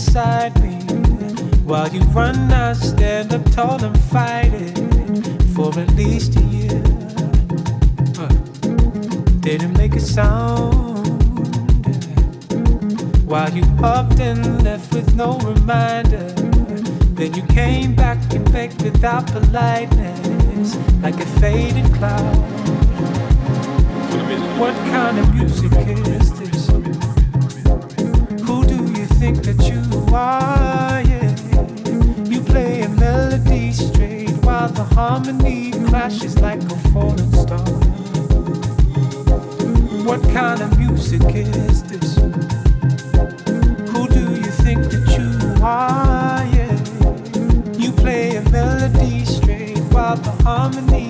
inside me? While you run, I stand up tall and fight it for at least a year. Huh. Didn't make a sound. While you upped and left with no reminder. Then you came back and begged without politeness, like a faded cloud. What kind of music is this? You. Play a melody straight while the harmony clashes like a falling star. What kind of music is this? Who do you think that you are? You play a melody straight while the harmony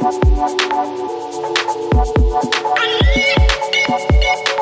I need